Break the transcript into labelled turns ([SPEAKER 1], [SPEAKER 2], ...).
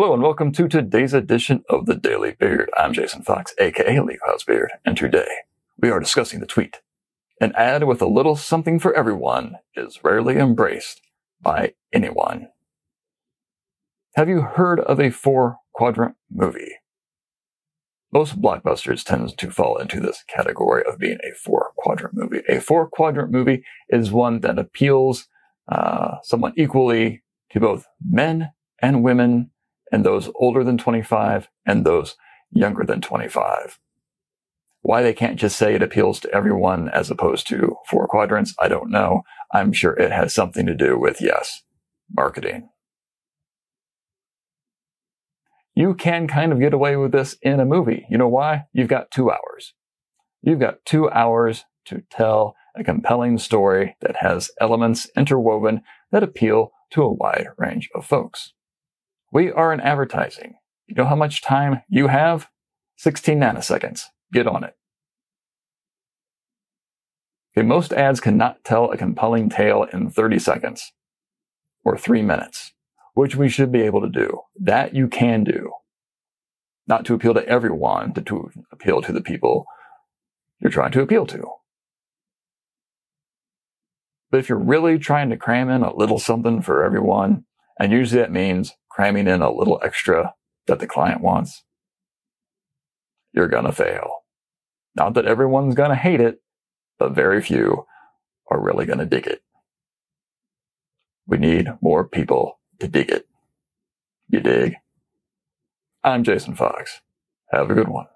[SPEAKER 1] Hello and welcome to today's edition of the Daily Beard. I'm Jason Fox, aka Clow's Beard, and today we are discussing the tweet. An ad with a little something for everyone is rarely embraced by anyone. Have you heard of a four quadrant movie? Most blockbusters tend to fall into this category of being a four quadrant movie. A four quadrant movie is one that appeals uh, somewhat equally to both men and women and those older than 25 and those younger than 25. Why they can't just say it appeals to everyone as opposed to four quadrants, I don't know. I'm sure it has something to do with, yes, marketing. You can kind of get away with this in a movie. You know why? You've got two hours. You've got two hours to tell a compelling story that has elements interwoven that appeal to a wide range of folks. We are in advertising. You know how much time you have? 16 nanoseconds. Get on it. Okay, most ads cannot tell a compelling tale in 30 seconds or three minutes, which we should be able to do. That you can do. Not to appeal to everyone, but to appeal to the people you're trying to appeal to. But if you're really trying to cram in a little something for everyone, and usually that means cramming in a little extra that the client wants, you're going to fail. Not that everyone's going to hate it, but very few are really going to dig it. We need more people to dig it. You dig? I'm Jason Fox. Have a good one.